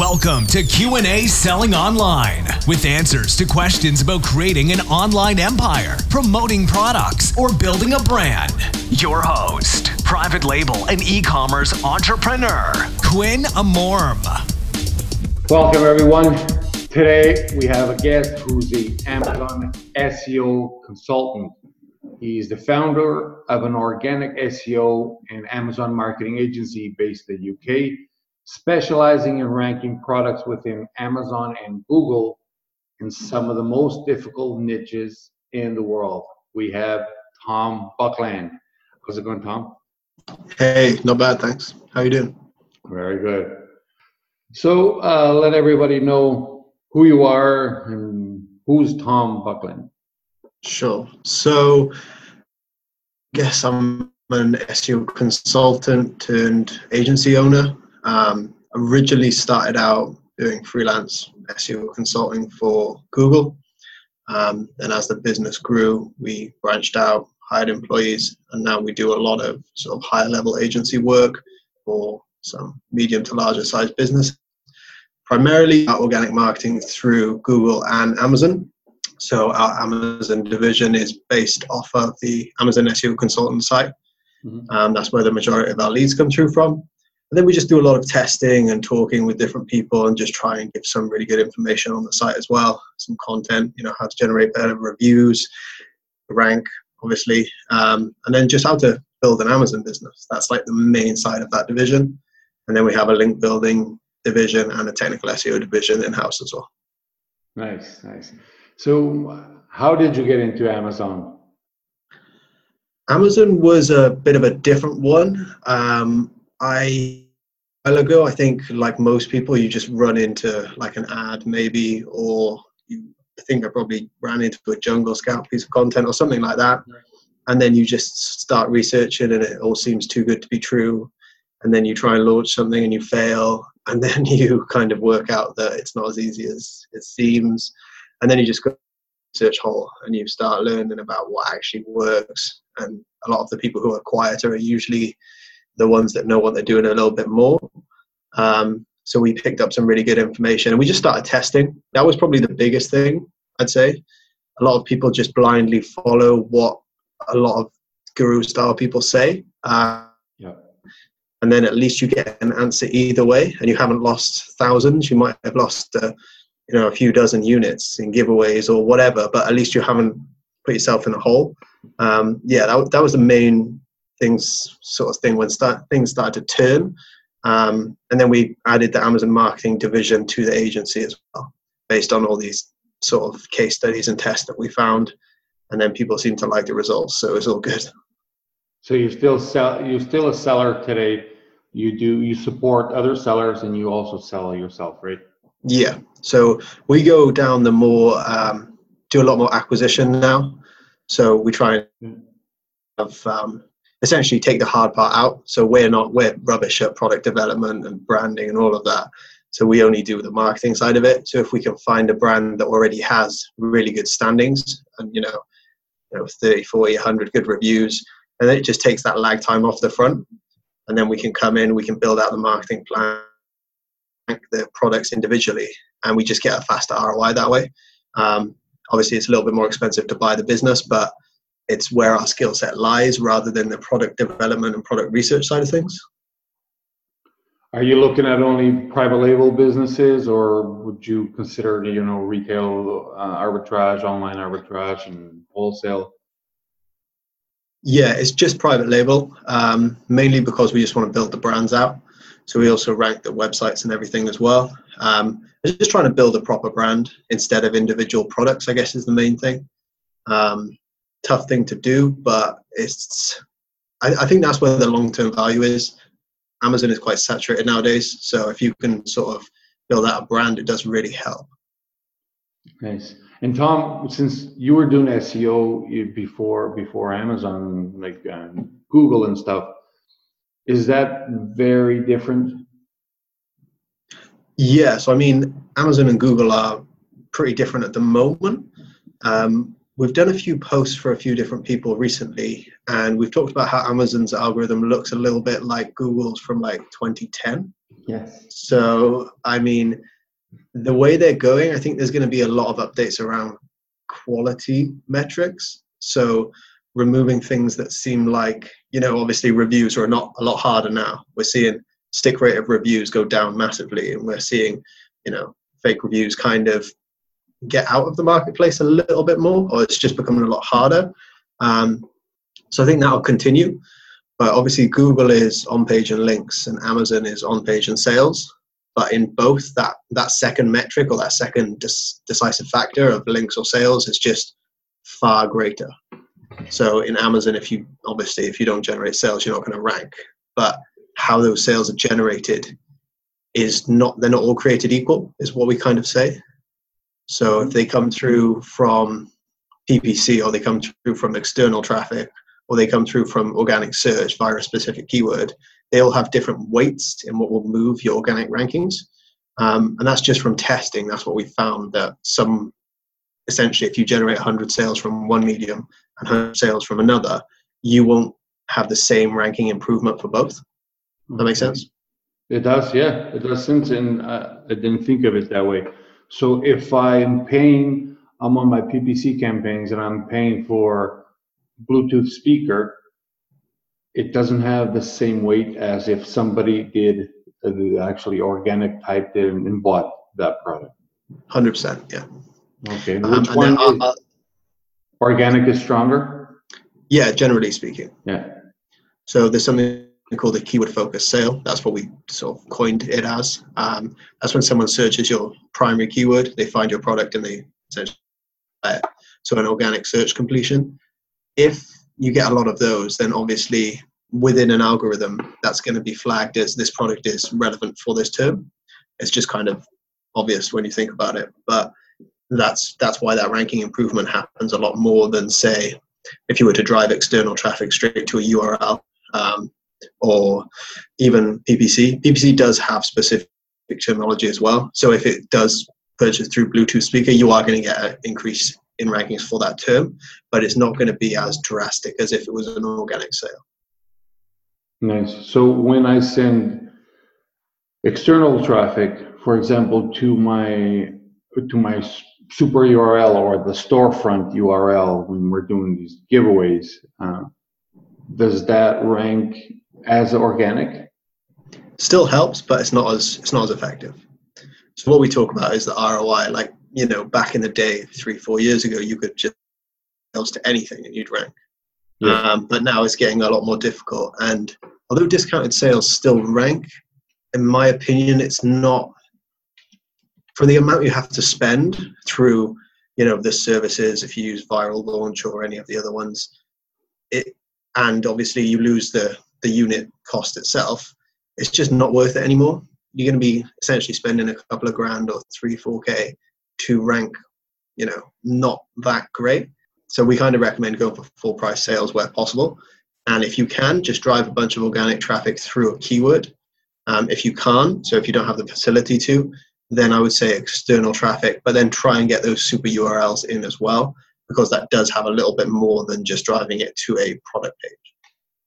Welcome to Q&A Selling Online with answers to questions about creating an online empire, promoting products, or building a brand. Your host, private label and e-commerce entrepreneur, Quinn Amorm. Welcome everyone. Today we have a guest who's the Amazon SEO consultant. He's the founder of an organic SEO and Amazon marketing agency based in the UK specializing in ranking products within Amazon and Google in some of the most difficult niches in the world. We have Tom Buckland. How's it going, Tom? Hey, not bad, thanks. How you doing? Very good. So uh, let everybody know who you are and who's Tom Buckland. Sure. So, guess I'm an SEO consultant turned agency owner. Um, originally started out doing freelance SEO consulting for Google. Um, and as the business grew, we branched out, hired employees, and now we do a lot of sort of higher level agency work for some medium to larger size business. Primarily organic marketing through Google and Amazon. So our Amazon division is based off of the Amazon SEO consultant site. Mm-hmm. Um, that's where the majority of our leads come through from. And then we just do a lot of testing and talking with different people and just try and give some really good information on the site as well. Some content, you know, how to generate better reviews, rank, obviously, um, and then just how to build an Amazon business. That's like the main side of that division. And then we have a link building division and a technical SEO division in house as well. Nice, nice. So, how did you get into Amazon? Amazon was a bit of a different one. Um, I a while ago, I think like most people, you just run into like an ad maybe, or you, I think I probably ran into a Jungle Scout piece of content or something like that, and then you just start researching, and it all seems too good to be true, and then you try and launch something and you fail, and then you kind of work out that it's not as easy as it seems, and then you just go search hole and you start learning about what actually works, and a lot of the people who are quieter are usually the ones that know what they're doing a little bit more. Um, so we picked up some really good information and we just started testing. That was probably the biggest thing, I'd say. A lot of people just blindly follow what a lot of guru style people say. Uh, yeah. And then at least you get an answer either way and you haven't lost thousands. You might have lost, uh, you know, a few dozen units in giveaways or whatever, but at least you haven't put yourself in a hole. Um, yeah, that, that was the main things sort of thing when start, things started to turn. Um, and then we added the Amazon marketing division to the agency as well, based on all these sort of case studies and tests that we found. And then people seem to like the results, so it's all good. So you still sell. You're still a seller today. You do. You support other sellers, and you also sell yourself, right? Yeah. So we go down the more um, do a lot more acquisition now. So we try and hmm. have um, essentially take the hard part out. So we're not we're rubbish at product development and branding and all of that. So we only do the marketing side of it. So if we can find a brand that already has really good standings and you know, you know 30, 40, 100 good reviews, and it just takes that lag time off the front. And then we can come in, we can build out the marketing plan, the products individually, and we just get a faster ROI that way. Um, obviously, it's a little bit more expensive to buy the business, but it's where our skill set lies rather than the product development and product research side of things. Are you looking at only private label businesses, or would you consider, you know, retail uh, arbitrage, online arbitrage, and wholesale? Yeah, it's just private label, um, mainly because we just want to build the brands out. So we also rank the websites and everything as well. Um, just trying to build a proper brand instead of individual products. I guess is the main thing. Um, tough thing to do, but it's I, I think that's where the long term value is. Amazon is quite saturated nowadays, so if you can sort of build out a brand, it does really help. Nice. And Tom, since you were doing SEO before before Amazon, like um, Google and stuff, is that very different? Yeah. So I mean, Amazon and Google are pretty different at the moment. Um, we've done a few posts for a few different people recently, and we've talked about how Amazon's algorithm looks a little bit like Google's from like 2010. Yes. So, I mean, the way they're going, I think there's going to be a lot of updates around quality metrics. So, removing things that seem like, you know, obviously reviews are not a lot harder now. We're seeing stick rate of reviews go down massively, and we're seeing, you know, fake reviews kind of get out of the marketplace a little bit more, or it's just becoming a lot harder. Um, so I think that'll continue. But obviously, Google is on page and links, and Amazon is on page and sales. But in both, that that second metric or that second dis- decisive factor of links or sales is just far greater. So in Amazon, if you obviously if you don't generate sales, you're not going to rank. But how those sales are generated is not they're not all created equal, is what we kind of say. So if they come through from PPC or they come through from external traffic or they come through from organic search via a specific keyword, they all have different weights in what will move your organic rankings. Um, and that's just from testing. That's what we found that some, essentially, if you generate 100 sales from one medium and 100 sales from another, you won't have the same ranking improvement for both. Does that make sense? It does, yeah, it does sense, and uh, I didn't think of it that way. So if I'm paying, I'm on my PPC campaigns and I'm paying for Bluetooth speaker, it doesn't have the same weight as if somebody did uh, actually organic typed in and bought that product. Hundred percent, yeah. Okay, um, which one? Is, organic is stronger. Yeah, generally speaking. Yeah. So there's something called the keyword focus sale. That's what we sort of coined it as. Um, that's when someone searches your primary keyword, they find your product, and they essentially so an organic search completion if you get a lot of those, then obviously within an algorithm, that's going to be flagged as this product is relevant for this term. It's just kind of obvious when you think about it, but that's that's why that ranking improvement happens a lot more than say if you were to drive external traffic straight to a URL um, or even PPC. PPC does have specific terminology as well. So if it does purchase through Bluetooth speaker, you are going to get an increase in rankings for that term, but it's not going to be as drastic as if it was an organic sale. Nice. So when I send external traffic, for example, to my to my super URL or the storefront URL when we're doing these giveaways, uh, does that rank as organic? Still helps, but it's not as it's not as effective. So what we talk about is the ROI. Like you know, back in the day, three, four years ago, you could just sales to anything and you'd rank. Yeah. Um, but now it's getting a lot more difficult. And although discounted sales still rank, in my opinion, it's not for the amount you have to spend through, you know, the services. If you use Viral Launch or any of the other ones, it and obviously you lose the the unit cost itself. It's just not worth it anymore. You're going to be essentially spending a couple of grand or three, four k to rank, you know, not that great. So we kind of recommend going for full price sales where possible. And if you can, just drive a bunch of organic traffic through a keyword. Um, if you can't, so if you don't have the facility to, then I would say external traffic, but then try and get those super URLs in as well, because that does have a little bit more than just driving it to a product page.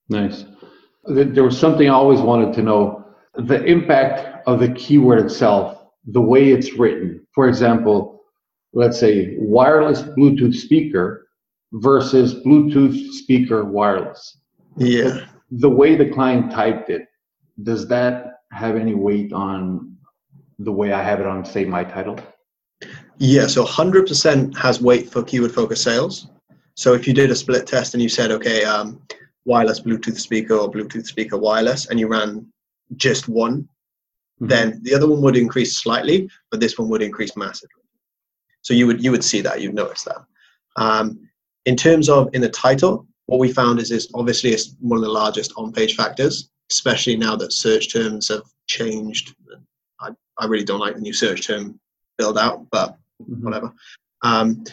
Nice. There was something I always wanted to know the impact of the keyword itself the way it's written. For example, let's say wireless Bluetooth speaker versus Bluetooth speaker wireless. Yeah. The way the client typed it, does that have any weight on the way I have it on, say, my title? Yeah, so 100% has weight for keyword focused sales. So if you did a split test and you said, okay, um, wireless Bluetooth speaker or Bluetooth speaker wireless, and you ran just one mm-hmm. then the other one would increase slightly, but this one would increase massively. So you would you would see that, you'd notice that. Um, in terms of in the title, what we found is is obviously it's one of the largest on-page factors, especially now that search terms have changed. I, I really don't like the new search term build out, but mm-hmm. whatever. Um,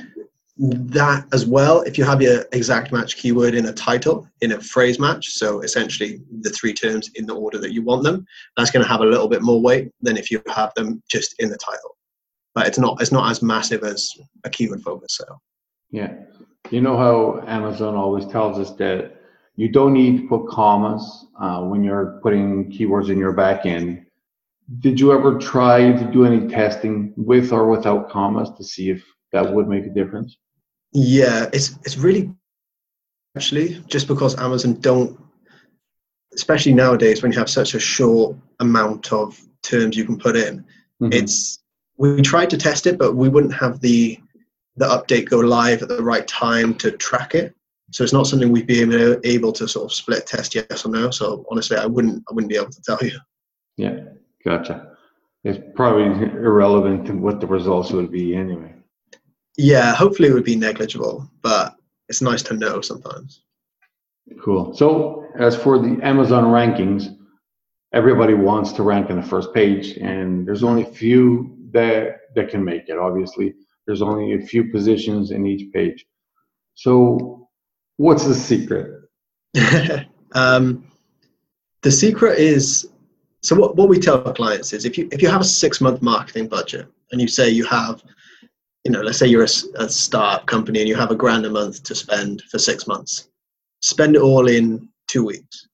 that as well, if you have your exact match keyword in a title, in a phrase match, so essentially the three terms in the order that you want them, that's going to have a little bit more weight than if you have them just in the title. But it's not it's not as massive as a keyword focus sale. Yeah, you know how Amazon always tells us that you don't need to put commas uh, when you're putting keywords in your backend. did you ever try to do any testing with or without commas to see if that would make a difference? Yeah, it's it's really actually just because Amazon don't, especially nowadays when you have such a short amount of terms you can put in. Mm-hmm. It's we tried to test it, but we wouldn't have the the update go live at the right time to track it. So it's not something we'd be able, able to sort of split test yes or no. So honestly, I wouldn't I wouldn't be able to tell you. Yeah, gotcha. It's probably irrelevant to what the results would be anyway. Yeah, hopefully it would be negligible, but it's nice to know sometimes. Cool. So as for the Amazon rankings, everybody wants to rank in the first page, and there's only a few that that can make it. Obviously, there's only a few positions in each page. So, what's the secret? um, the secret is so what, what we tell our clients is if you if you have a six month marketing budget and you say you have you know let's say you're a, a startup company and you have a grand a month to spend for six months. Spend it all in two weeks.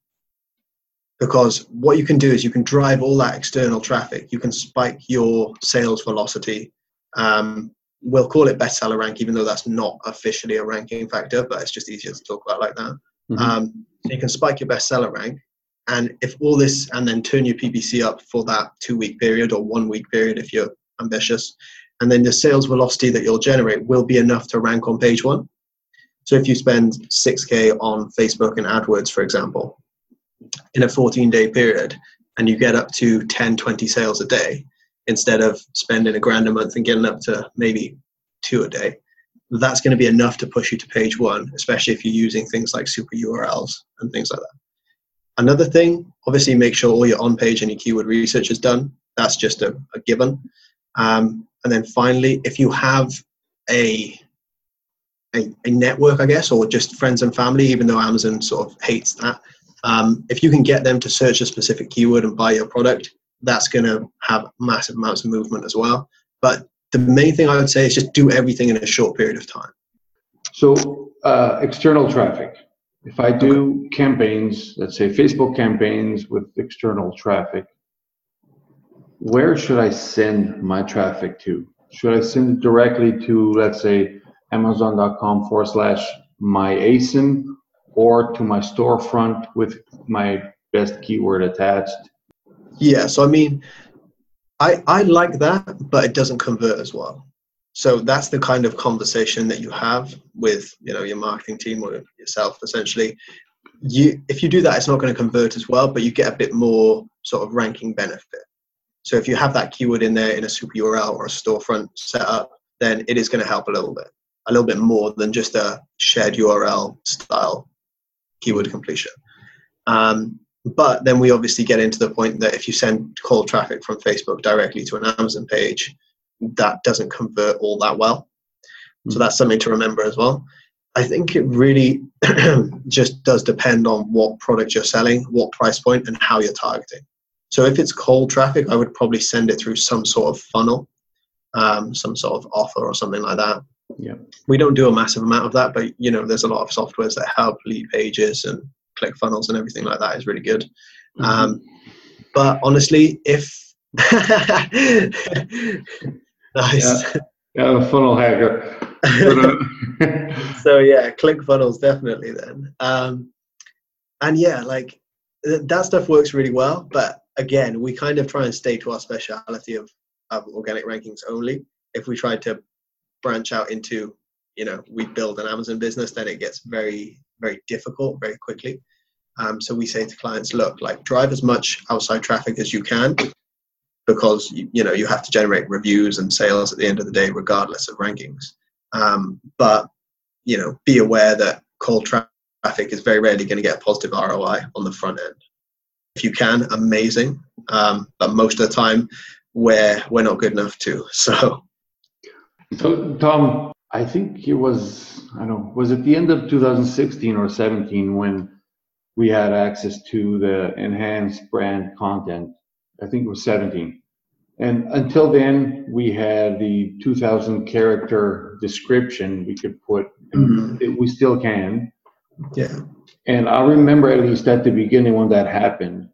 Because what you can do is you can drive all that external traffic. You can spike your sales velocity. Um, we'll call it bestseller rank even though that's not officially a ranking factor but it's just easier to talk about like that. Mm-hmm. um, so you can spike your bestseller rank. And if all this, and then turn your PPC up for that two week period or one week period if you're ambitious, and then the sales velocity that you'll generate will be enough to rank on page one. So if you spend 6K on Facebook and AdWords, for example, in a 14 day period, and you get up to 10, 20 sales a day, instead of spending a grand a month and getting up to maybe two a day, that's going to be enough to push you to page one, especially if you're using things like super URLs and things like that. Another thing, obviously, make sure all your on page and your keyword research is done. That's just a, a given. Um, and then finally, if you have a, a, a network, I guess, or just friends and family, even though Amazon sort of hates that, um, if you can get them to search a specific keyword and buy your product, that's going to have massive amounts of movement as well. But the main thing I would say is just do everything in a short period of time. So, uh, external traffic. If I do campaigns, let's say Facebook campaigns with external traffic, where should I send my traffic to? Should I send it directly to, let's say, amazon.com forward slash my ASIN or to my storefront with my best keyword attached? Yeah, so I mean, I, I like that, but it doesn't convert as well. So that's the kind of conversation that you have with you know your marketing team or yourself essentially. You if you do that, it's not going to convert as well, but you get a bit more sort of ranking benefit. So if you have that keyword in there in a super URL or a storefront setup, then it is going to help a little bit, a little bit more than just a shared URL style keyword completion. Um, but then we obviously get into the point that if you send cold traffic from Facebook directly to an Amazon page, that doesn't convert all that well. So hmm. that's something to remember as well. I think it really just does depend on what product you're selling, what price point, and how you're targeting. So if it's cold traffic, I would probably send it through some sort of funnel, um, some sort of offer or something like that. Yeah. We don't do a massive amount of that, but you know, there's a lot of softwares that help Leadpages and ClickFunnels and everything like that is really good. Mm-hmm. Um, but honestly, if Nice. Yeah, yeah a funnel hacker. so yeah, ClickFunnels definitely then. Um, and yeah, like that stuff works really well. But again, we kind of try and stay to our speciality of, of organic rankings only. If we try to branch out into, you know, we build an Amazon business, then it gets very, very difficult very quickly. Um, so we say to clients, look, like drive as much outside traffic as you can, because you know you have to generate reviews and sales at the end of the day regardless of rankings um, but you know be aware that cold traffic is very rarely going to get a positive roi on the front end if you can amazing um, but most of the time we're we're not good enough to so so tom i think it was i don't know was it the end of 2016 or 17 when we had access to the enhanced brand content I think it was 17. And until then, we had the 2,000 character description we could put, mm-hmm. we still can. Yeah. And I remember at least at the beginning when that happened,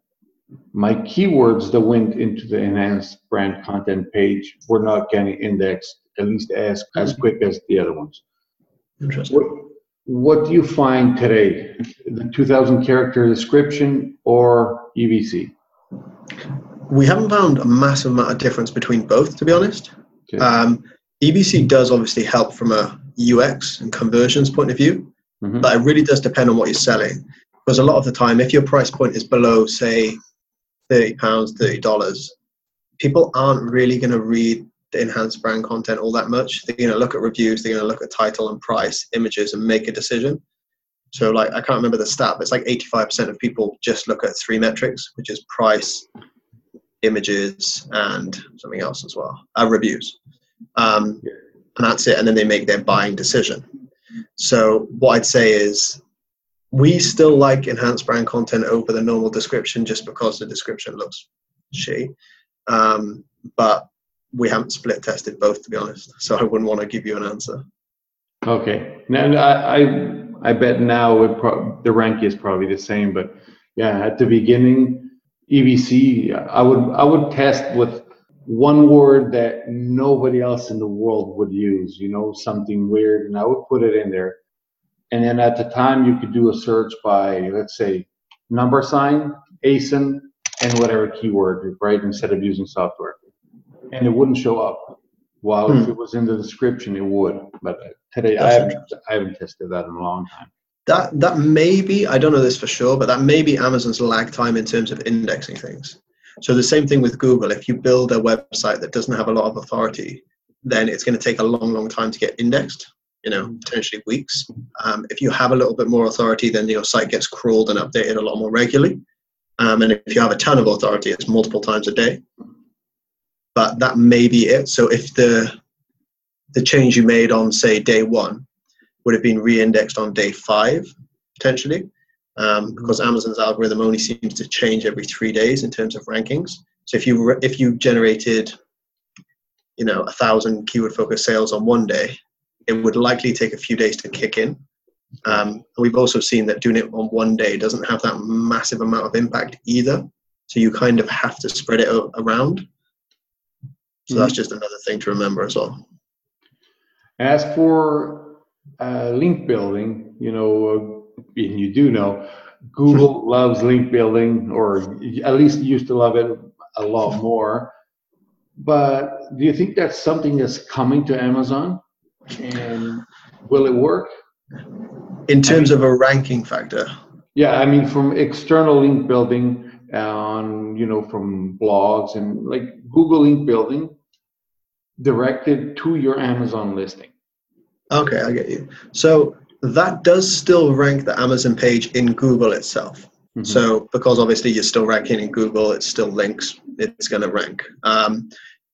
my keywords that went into the enhanced brand content page were not getting indexed at least as as quick as the other ones. Interesting. What, what do you find today? The 2,000 character description or EBC? We haven't found a massive amount of difference between both, to be honest. Okay. Um, EBC does obviously help from a UX and conversions point of view, Mhm. but it really does depend on what you're selling. Because a lot of the time, if your price point is below, say, thirty pounds, thirty dollars, people aren't really going to read the enhanced brand content all that much. They're going to look at reviews, they're going to look at title and price, images, and make a decision. So, like, I can't remember the stat, but it's like eighty-five percent of people just look at three metrics, which is price, images, and something else as well, uh, reviews. Um, and that's it. And then they make their buying decision. So what I'd say is we still like enhanced brand content over the normal description just because the description looks shitty. Um, but we haven't split tested both to be honest. So I wouldn't want to give you an answer. Okay. Now I I, I bet now pro- the rank is probably the same, but yeah, at the beginning, EBC, I would I would test with one word that nobody else in the world would use. You know, something weird, and I would put it in there. And then at the time, you could do a search by let's say number sign, ASIN, and whatever keyword, right? Instead of using software, and it wouldn't show up. While if Hmm. it was in the description, it would. But today, I haven't, I haven't tested that in a long time. That that may be, I don't know this for sure, but that may be Amazon's lag time in terms of indexing things. So the same thing with Google. If you build a website that doesn't have a lot of authority, then it's going to take a long, long time to get indexed. You know, potentially weeks. Um, if you have a little bit more authority, then your site gets crawled and updated a lot more regularly. Um, and if you have a ton of authority, it's multiple times a day. But that may be it. So if the the change you made on say day one would have been re-indexed on day five potentially um, because amazon's algorithm only seems to change every three days in terms of rankings. So if you if you generated you know a thousand keyword focused sales on one day it would likely take a few days to kick in. Um, and we've also seen that doing it on one day doesn't have that massive amount of impact either. So you kind of have to spread it around. So that's just another thing to remember as well. As for uh, link building, you know, uh, and you do know, Google loves link building, or at least used to love it a lot more. But do you think that's something that's coming to Amazon? And will it work? in terms of a ranking factor Yeah, I mean, from external link building on, you know, from blogs and like Google link building directed to your Amazon listing. Okay, I get you. So that does still rank the Amazon page in Google itself. Mhm. So because obviously you're still ranking in Google, it's still links. It's going to rank. Um,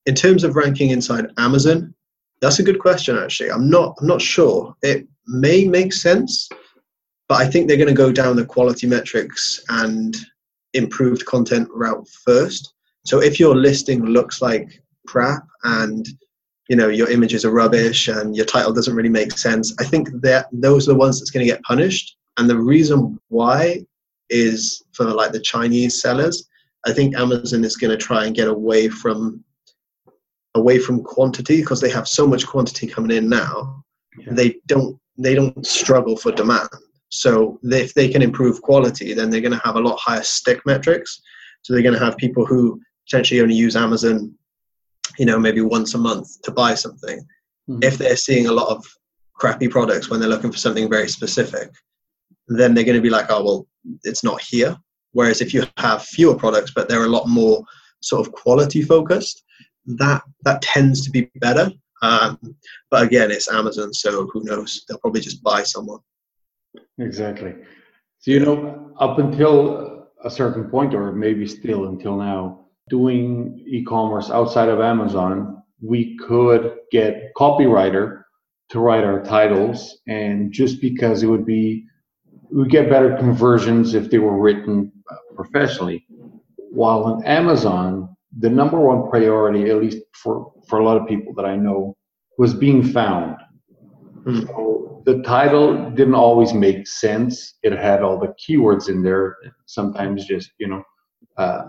in terms of ranking inside Amazon, that's a good question. Actually, I'm not. I'm not sure. It may make sense, but I think they're going to go down the quality metrics and improved content route first. So if your listing looks like crap and you know your images are rubbish and your title doesn't really make sense. I think that those are the ones that's going to get punished. And the reason why is for like the chinese sellers. I think amazon is going to try and get away from away from quantity because they have so much quantity coming in now. Yeah. they don't they don't struggle for demand. So if they can improve quality then they're going to have a lot higher stick metrics. So they're going to have people who potentially only use amazon you know maybe once a month to buy something. Mhm. if they're seeing a lot of crappy products when they're looking for something very specific then they're going to be like oh well it's not here. Whereas if you have fewer products but they're a lot more sort of quality focused that that tends to be better. Um, but again it's amazon so who knows? They'll probably just buy someone. Exactly. So, you know, up until a certain point, or maybe still until now, doing e commerce outside of Amazon, we could get copywriter to write our titles. And just because it would be, we get better conversions if they were written uh, professionally. While on Amazon, the number one priority, at least for, for a lot of people that I know, was being found. Hmm. So the title didn't always make sense. It had all the keywords in there, sometimes just, you know, uh,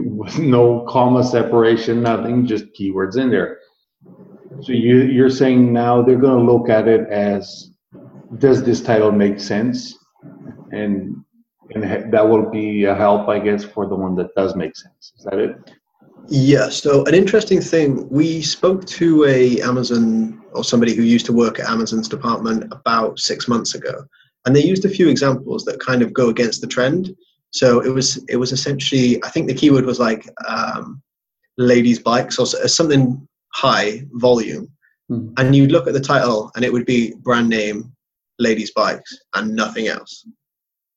with no comma separation, nothing, just keywords in there. So you, you're saying now they're going to look at it as, does this title make sense? And and that will be a help, I guess, for the one that does make sense. Is that it? Yeah. So an interesting thing, we spoke to a Amazon or somebody who used to work at Amazon's department about six months ago, and they used a few examples that kind of go against the trend. So it was it was essentially I think the keyword was like um, ladies bikes or something high volume, mm-hmm. and you'd look at the title and it would be brand name ladies bikes and nothing else,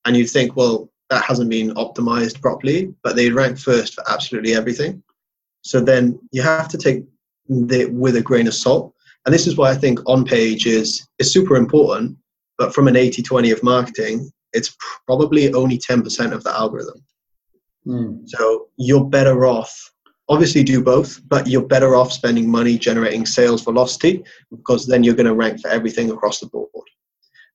and you'd think well that hasn't been optimized properly, but they rank first for absolutely everything. So then you have to take it with a grain of salt. And this is why I think on page is, is super important. But from an 80 20 of marketing, it's probably only 10% of the algorithm. Mm. So you're better off, obviously, do both, but you're better off spending money generating sales velocity because then you're going to rank for everything across the board.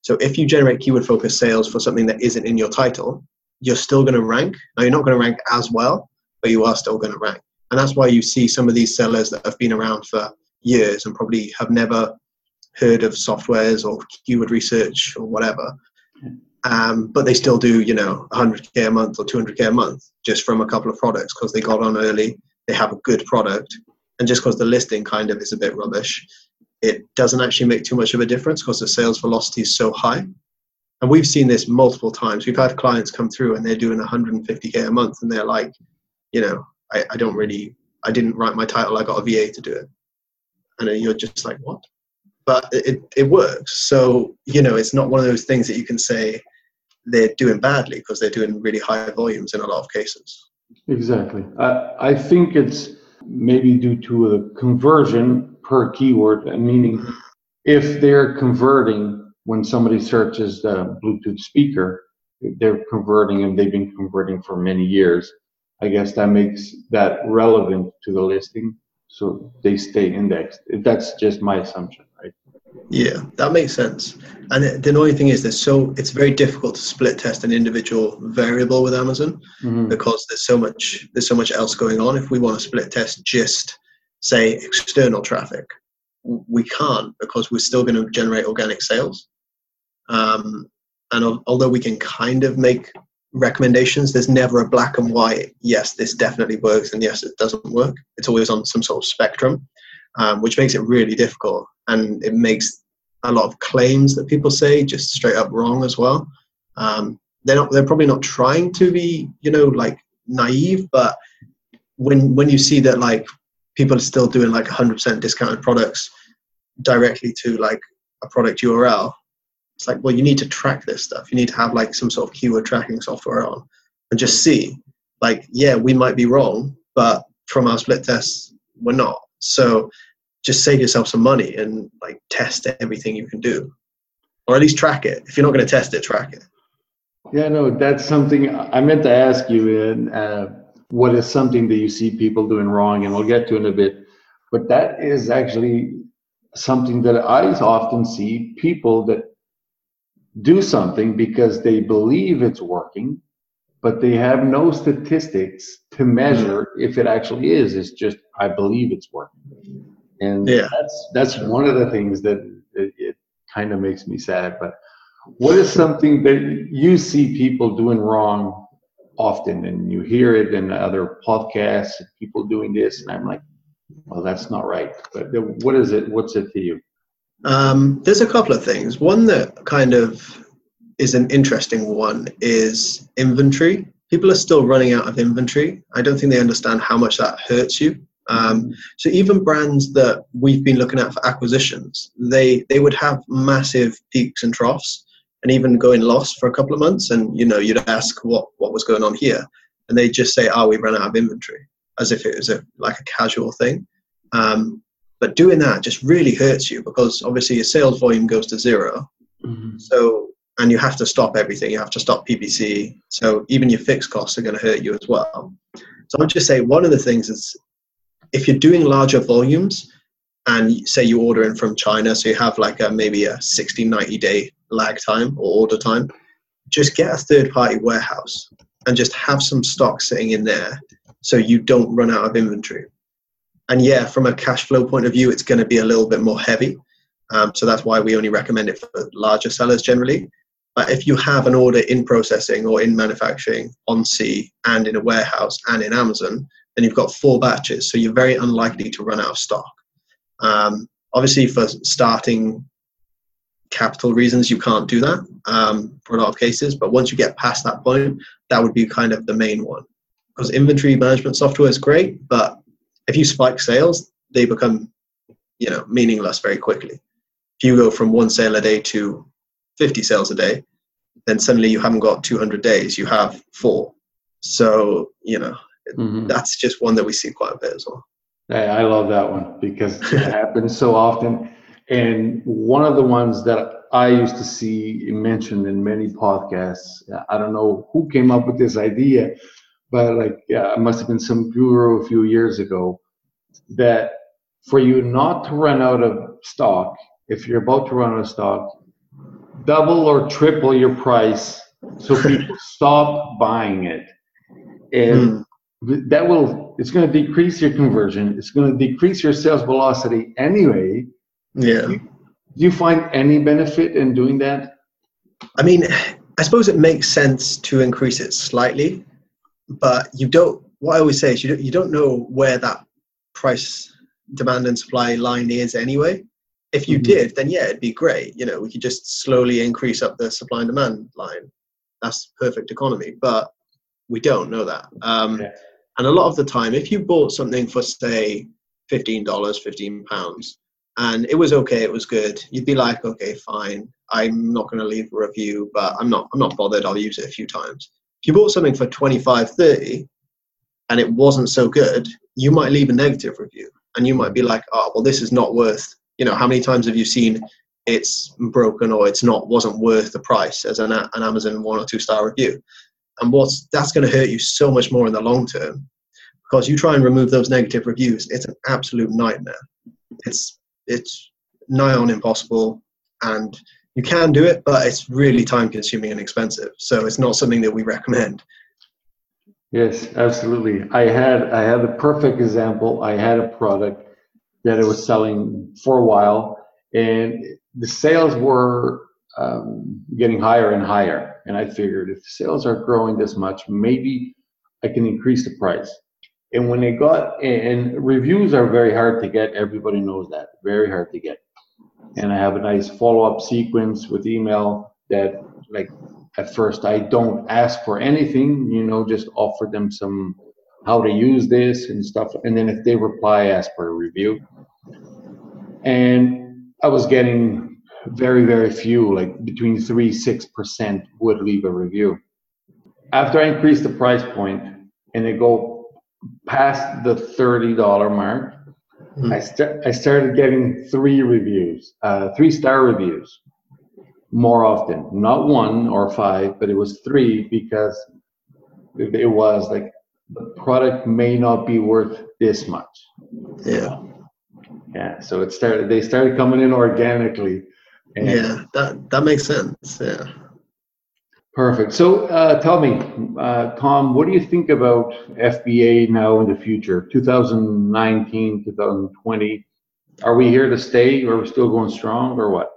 So if you generate keyword focused sales for something that isn't in your title, you're still going to rank. Now, you're not going to rank as well, but you are still going to rank. And that's why you see some of these sellers that have been around for years and probably have never heard of softwares or keyword research or whatever. Um, but they still do, you know, 100k a month or 200k a month just from a couple of products because they got on early, they have a good product, and just because the listing kind of is a bit rubbish, it doesn't actually make too much of a difference because the sales velocity is so high. And we've seen this multiple times. We've had clients come through and they're doing 150k a month, and they're like, you know, I, I don't really, I didn't write my title. I got a VA to do it. And you're just like, what? But it, it works. So, you know, it's not one of those things that you can say they're doing badly because they're doing really high volumes in a lot of cases. Exactly. I, I think it's maybe due to a conversion per keyword, meaning if they're converting when somebody searches the Bluetooth speaker, they're converting and they've been converting for many years. I guess that makes that relevant to the listing, so they stay indexed. That's just my assumption, right? Yeah, that makes sense. And the annoying thing is, there's so it's very difficult to split test an individual variable with Amazon mm-hmm. because there's so much there's so much else going on. If we want to split test just say external traffic, we can't because we're still going to generate organic sales. Um, and although we can kind of make recommendations. There's never a black and white, yes, this definitely works, and yes, it doesn't work. It's always on some sort of spectrum, um, which makes it really difficult. And it makes a lot of claims that people say just straight up wrong as well. Um, they're not, they're probably not trying to be, you know, like naive, but when, when you see that like people are still doing like 100% discounted products directly to like a product URL, it's like, well, you need to track this stuff. You need to have like some sort of keyword tracking software on and just see, like, yeah, we might be wrong, but from our split tests, we're not. So just save yourself some money and like test everything you can do, or at least track it. If you're not going to test it, track it. Yeah, no, that's something I meant to ask you. And uh, what is something that you see people doing wrong? And we'll get to in a bit. But that is actually something that I often see people that do something because they believe it's working, but they have no statistics to measure if it actually is. It's just I believe it's working, and yeah. that's that's one of the things that it, it kind of makes me sad. But what is something that you see people doing wrong often, and you hear it in other podcasts, people doing this, and I'm like, well, that's not right. But what is it? What's it to you? Um, there's a couple of things. One that kind of is an interesting one is inventory. People are still running out of inventory. I don't think they understand how much that hurts you. Um, so even brands that we've been looking at for acquisitions, they they would have massive peaks and troughs, and even going lost for a couple of months. And you know, you'd ask what what was going on here, and they'd just say, "Oh, we ran out of inventory," as if it was a like a casual thing. Um, but doing that just really hurts you because obviously your sales volume goes to 0 mm-hmm. So, and you have to stop everything. You have to stop PPC. So even your fixed costs are going to hurt you as well. So I'll just say one of the things is if you're doing larger volumes and say you order in from China, so you have like a, maybe a 60, 90 day lag time or order time, just get a third party warehouse and just have some stock sitting in there so you don't run out of inventory. And yeah, from a cash flow point of view, it's going to be a little bit more heavy. Um, so that's why we only recommend it for larger sellers generally. But if you have an order in processing or in manufacturing on sea and in a warehouse and in Amazon, then you've got four batches. So you're very unlikely to run out of stock. Um, obviously, for starting capital reasons, you can't do that um, for a lot of cases. But once you get past that point, that would be kind of the main one. Because inventory management software is great, but if you spike sales, they become, you know, meaningless very quickly. If you go from one sale a day to 50 sales a day, then suddenly you haven't got 200 days, you have four. So, you know, mm-hmm. that's just one that we see quite a bit as well. Hey, I love that one because it happens so often. And one of the ones that I used to see mentioned in many podcasts, I don't know who came up with this idea, but like, yeah, it must have been some guru a few years ago that for you not to run out of stock, if you're about to run out of stock, double or triple your price so people stop buying it. And mm. That will, it's going to decrease your conversion. It's going to decrease your sales velocity anyway. Yeah. Do you, do you find any benefit in doing that? I mean, I suppose it makes sense to increase it slightly, but you don't, what I always say is you don't, you don't know where that price demand and supply line is anyway. If you mm-hmm. did, then yeah, it'd be great. You know, we could just slowly increase up the supply and demand line. That's perfect economy, but we don't know that. Um, yeah. And a lot of the time, if you bought something for say fifteen dollars, fifteen pounds, and it was okay, it was good, you'd be like, okay, fine. I'm not going to leave a review, but I'm not. I'm not bothered. I'll use it a few times. If you bought something for 25, 30, and it wasn't so good, you might leave a negative review, and you might be like, oh, well, this is not worth you know how many times have you seen it's broken or it's not wasn't worth the price as an, an amazon one or two star review and what's that's going to hurt you so much more in the long term because you try and remove those negative reviews it's an absolute nightmare. It's it's nigh on impossible and you can do it but it's really time consuming and expensive so it's not something that we recommend. Yes absolutely. I had i had the perfect example. I had a product that it was selling for a while, and the sales were um, getting higher and higher. And I figured if sales are growing this much, maybe I can increase the price. And when they got, and reviews are very hard to get, everybody knows that, very hard to get. And I have a nice follow up sequence with email that, like, at first I don't ask for anything, you know, just offer them some how to use this and stuff. And then if they reply, I ask for a review and I was getting very, very few, like between three, six percent would leave a review. After I increased the price point and they go past the thirty dollar mark, mm-hmm. I st- I started getting three reviews, uh, three star reviews, more often. Not one or five, but it was three because it was like the product may not be worth this much. Yeah. Yeah, so it started. They started coming in organically. Yeah, that that makes sense. Yeah. Perfect. So uh, tell me, uh, Tom, what do you think about FBA now in the future, 2019, 2020? Are we here to stay? or Are we still going strong, or what?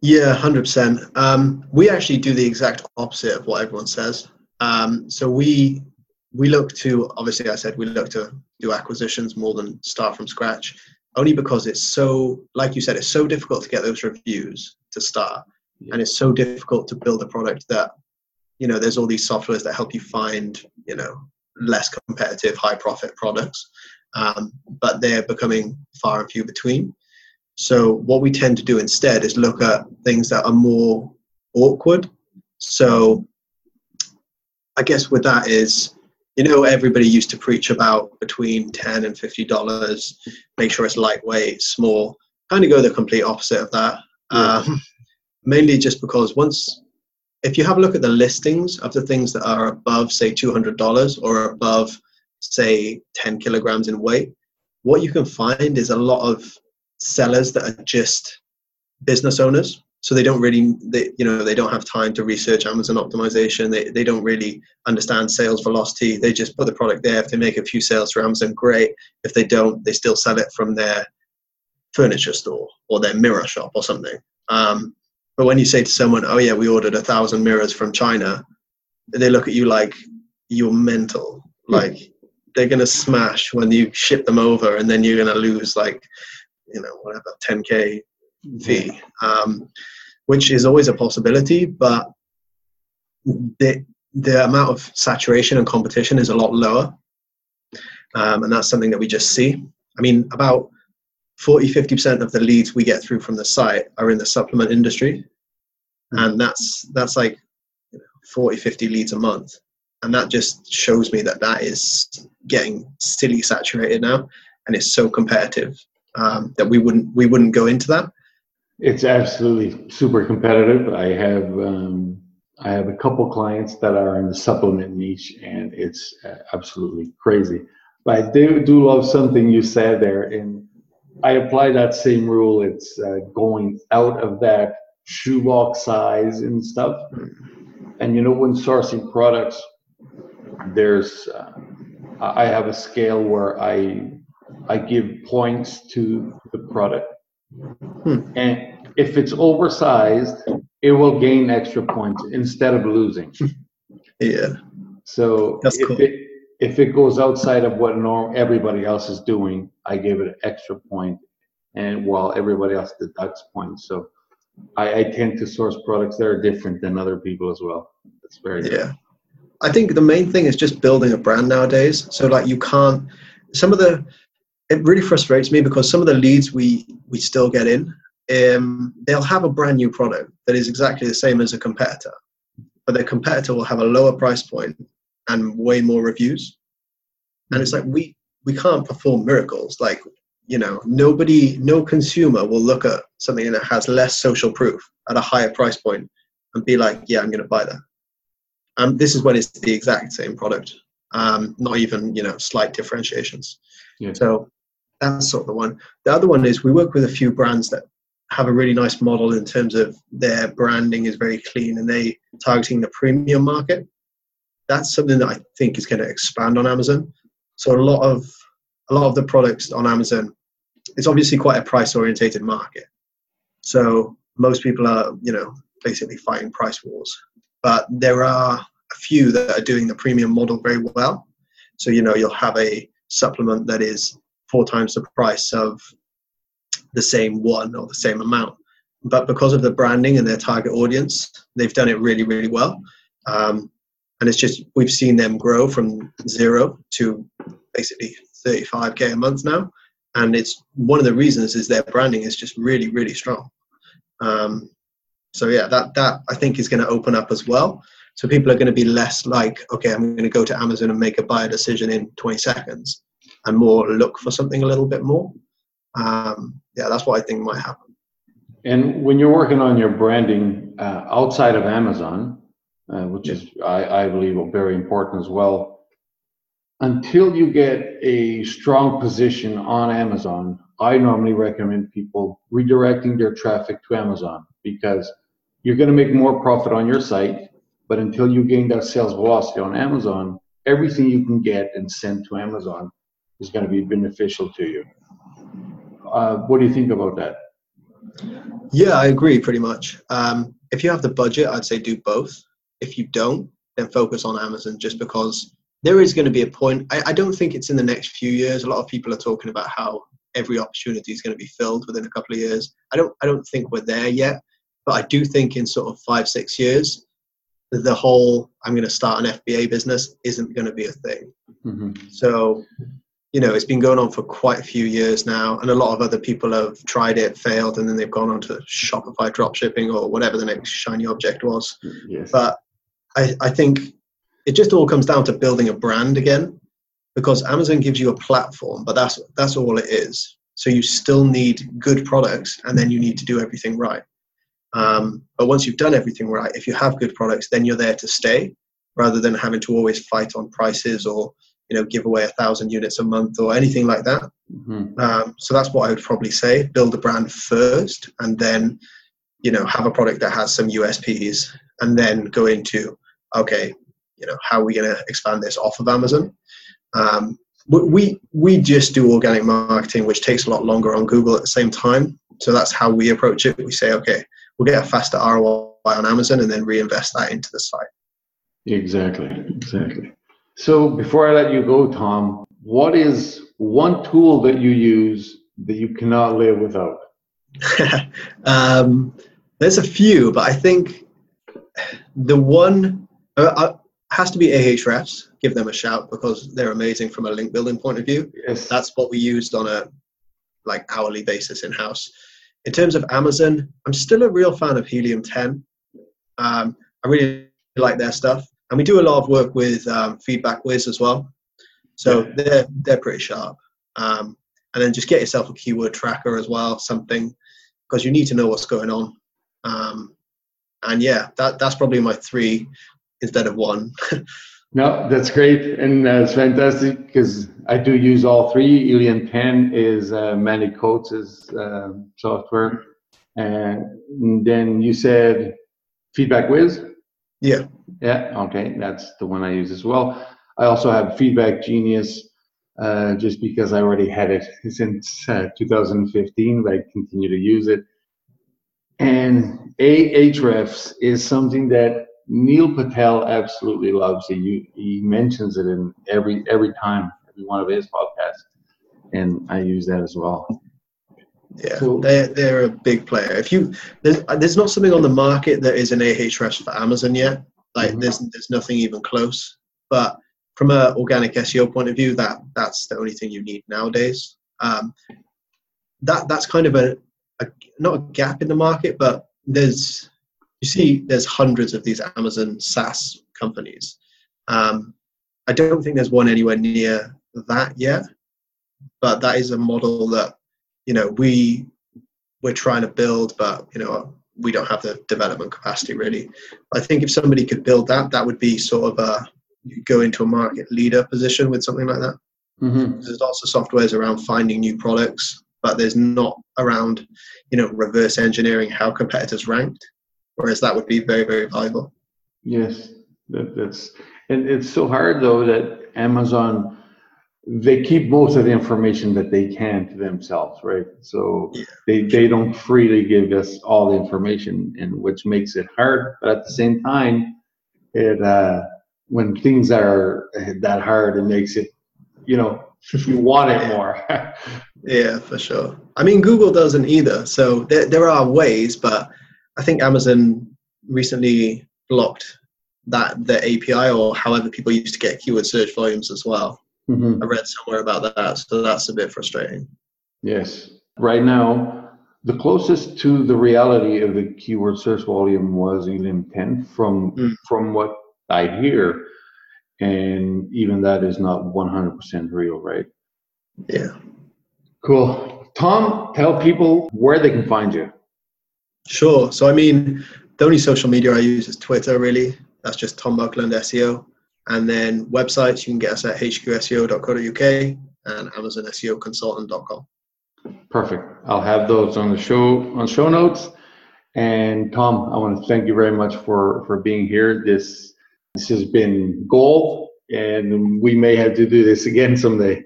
Yeah, 100%. um. We actually do the exact opposite of what everyone says. Um, so we we look to obviously, I said we look to do acquisitions more than start from scratch only because it's so, like you said, it's so difficult to get those reviews to start, yeah. and it's so difficult to build a product that, you know, there's all these softwares that help you find, you know, less competitive, high profit products, um, but they're becoming far and few between. So what we tend to do instead is look at things that are more awkward. So I guess with that is you know everybody used to preach about between 10 and 50 dollars make sure it's lightweight small kind of go the complete opposite of that. Um, mainly just because once if you have a look at the listings of the things that are above say $200 or above say 10 kilograms in weight what you can find is a lot of sellers that are just business owners so they don't really they you know they don't have time to research amazon optimization. They, they don't really understand sales velocity. They just put the product there. If they make a few sales for amazon great. If they don't they still sell it from their furniture store or their mirror shop or something. Um, but when you say to someone oh yeah we ordered a thousand mirrors from china they look at you like you're mental. Like they're going to smash when you ship them over and then you're going to lose like you know whatever 10k fee, um, which is always a possibility, but the, the amount of saturation and competition is a lot lower. Um, and that's something that we just see. I mean, about 40 50% of the leads we get through from the site are in the supplement industry. And that's, that's like 40, 50 leads a month. And that just shows me that that is getting silly saturated now and it's so competitive um, that we wouldn't we wouldn't go into that. It's absolutely super competitive. I have um, I have a couple clients that are in the supplement niche, and it's uh, absolutely crazy. But I do do love something you said there, and I apply that same rule. It's uh, going out of that shoebox size and stuff. And you know, when sourcing products, there's uh, I have a scale where I I give points to the product. And if it's oversized, it will gain extra points instead of losing. Yeah. So That's if cool. it if it goes outside of what norm everybody else is doing, I give it an extra point, and while everybody else deducts points. So I, I tend to source products that are different than other people as well. That's very. Yeah. I think the main thing is just building a brand nowadays. So like you can't some of the it really frustrates me because some of the leads we we still get in, um, they'll have a brand new product that is exactly the same as a competitor, but their competitor will have a lower price point and way more reviews. And it's like we we can't perform miracles. Like you know, nobody, no consumer will look at something that has less social proof at a higher price point and be like, yeah, I'm going to buy that. And um, this is when it's the exact same product, um, not even you know slight differentiations. Yeah. So that's sort of the one. The other one is we work with a few brands that have a really nice model in terms of their branding is very clean and they targeting the premium market. That's something that I think is going to expand on Amazon. So a lot of a lot of the products on Amazon, it's obviously quite a price orientated market. So most people are, you know, basically fighting price wars. But there are a few that are doing the premium model very well. So, you know, you'll have a supplement that is four times the price of the same one or the same amount. But because of the branding and their target audience, they've done it really, really well. Um, and it's just we've seen them grow from zero to basically 35k a month now. And it's one of the reasons is their branding is just really, really strong. Um, so yeah, that that I think is going to open up as well. So people are going to be less like, okay, I'm going to go to Amazon and make a buyer decision in 20 seconds and more look for something a little bit more. Um, yeah, that's what I think might happen. And when you're working on your branding uh, outside of Amazon, uh, which is, I, I believe, very important as well, until you get a strong position on Amazon, I normally recommend people redirecting their traffic to Amazon because you're going to make more profit on your site. But until you gain that sales velocity on Amazon, everything you can get and send to Amazon is going to be beneficial to you. Uh, what do you think about that? Yeah, I agree pretty much. Um, if you have the budget, I'd say do both. If you don't, then focus on Amazon just because there is going to be a point. I, I don't think it's in the next few years. A lot of people are talking about how every opportunity is going to be filled within a couple of years. I don't, I don't think we're there yet, but I do think in sort of five, six years, the whole I'm going to start an FBA business isn't going to be a thing. Mm-hmm. So you know, it's been going on for quite a few years now, and a lot of other people have tried it, failed, and then they've gone on to Shopify dropshipping or whatever the next shiny object was. Yes. But I, I think it just all comes down to building a brand again, because Amazon gives you a platform, but that's that's all it is. So you still need good products, and then you need to do everything right. Um, but once you've done everything right, if you have good products, then you're there to stay, rather than having to always fight on prices or you know give away a thousand units a month or anything like that mm-hmm. um, so that's what i would probably say build a brand first and then you know, have a product that has some USPs, and then go into okay, you know, how are we going to expand this off of Amazon? Um, we we just do organic marketing, which takes a lot longer on Google at the same time. So that's how we approach it. We say, okay, we'll get a faster ROI on Amazon and then reinvest that into the site. Exactly, exactly. So before I let you go, Tom, what is one tool that you use that you cannot live without? um, there's a few, but I think the one uh, uh, has to be Ahrefs. Give them a shout because they're amazing from a link building point of view. Yes. That's what we used on a like hourly basis in house. In terms of Amazon, I'm still a real fan of Helium 10. Um, I really like their stuff, and we do a lot of work with um, FeedbackWhiz as well. So yeah. they're they're pretty sharp. Um, and then just get yourself a keyword tracker as well, something because you need to know what's going on. Um, and yeah, that that's probably my three instead of one. no, that's great, and uh, it's fantastic because I do use all three. Helium 10 is uh, Manny Coats' uh, software, and then you said FeedbackWhiz. Yeah. Yeah. Okay, that's the one I use as well. I also have Feedback Genius, uh, just because I already had it since uh, 2015, but I continue to use it. And Ahrefs is something that Neil Patel absolutely loves. He he mentions it in every every time, every one of his podcasts, and I use that as well. Yeah, so, they're they're a big player. If you there's there's not something on the market that is an Ahrefs for Amazon yet. Like mm-hmm. there's there's nothing even close. But from an organic SEO point of view, that that's the only thing you need nowadays. Um, that that's kind of a, a not a gap in the market, but there's you see there's hundreds of these Amazon SaaS companies. Um, I don't think there's one anywhere near that yet, but that is a model that you know we we're trying to build, but you know we don't have the development capacity really. I think if somebody could build that, that would be sort of a go into a market leader position with something like that. Mm-hmm. There's lots of softwares around finding new products, but there's not around, you know, reverse engineering how competitors ranked. Whereas that would be very, very valuable. Yes, that, that's and it's so hard though that Amazon they keep most of the information that they can to themselves, right? So yeah. they they don't freely give us all the information, and which makes it hard. But at the same time, it uh, when things are that hard, it makes it, you know, you want it more. yeah, for sure. I mean, Google doesn't either. So there, there are ways, but I think Amazon recently blocked that the API or however people used to get keyword search volumes as well. Mm-hmm. I read somewhere about that, so that's a bit frustrating. Yes. Right now, the closest to the reality of the keyword search volume was Helium 10 from mm. from what I hear, and even that is not 100% real, right? Yeah. Cool. Tom, tell people where they can find you. Sure. So, I mean, the only social media I use is Twitter, really. That's just Tom Buckland SEO. And then websites, you can get us at hqseo.co.uk and amazonseoconsultant.com. Perfect. I'll have those on the show on show notes. And Tom, I want to thank you very much for for being here. This this has been gold, and we may have to do this again someday.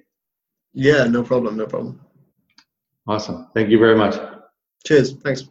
Yeah, no problem, no problem. Awesome. Thank you very much. Cheers. Thanks.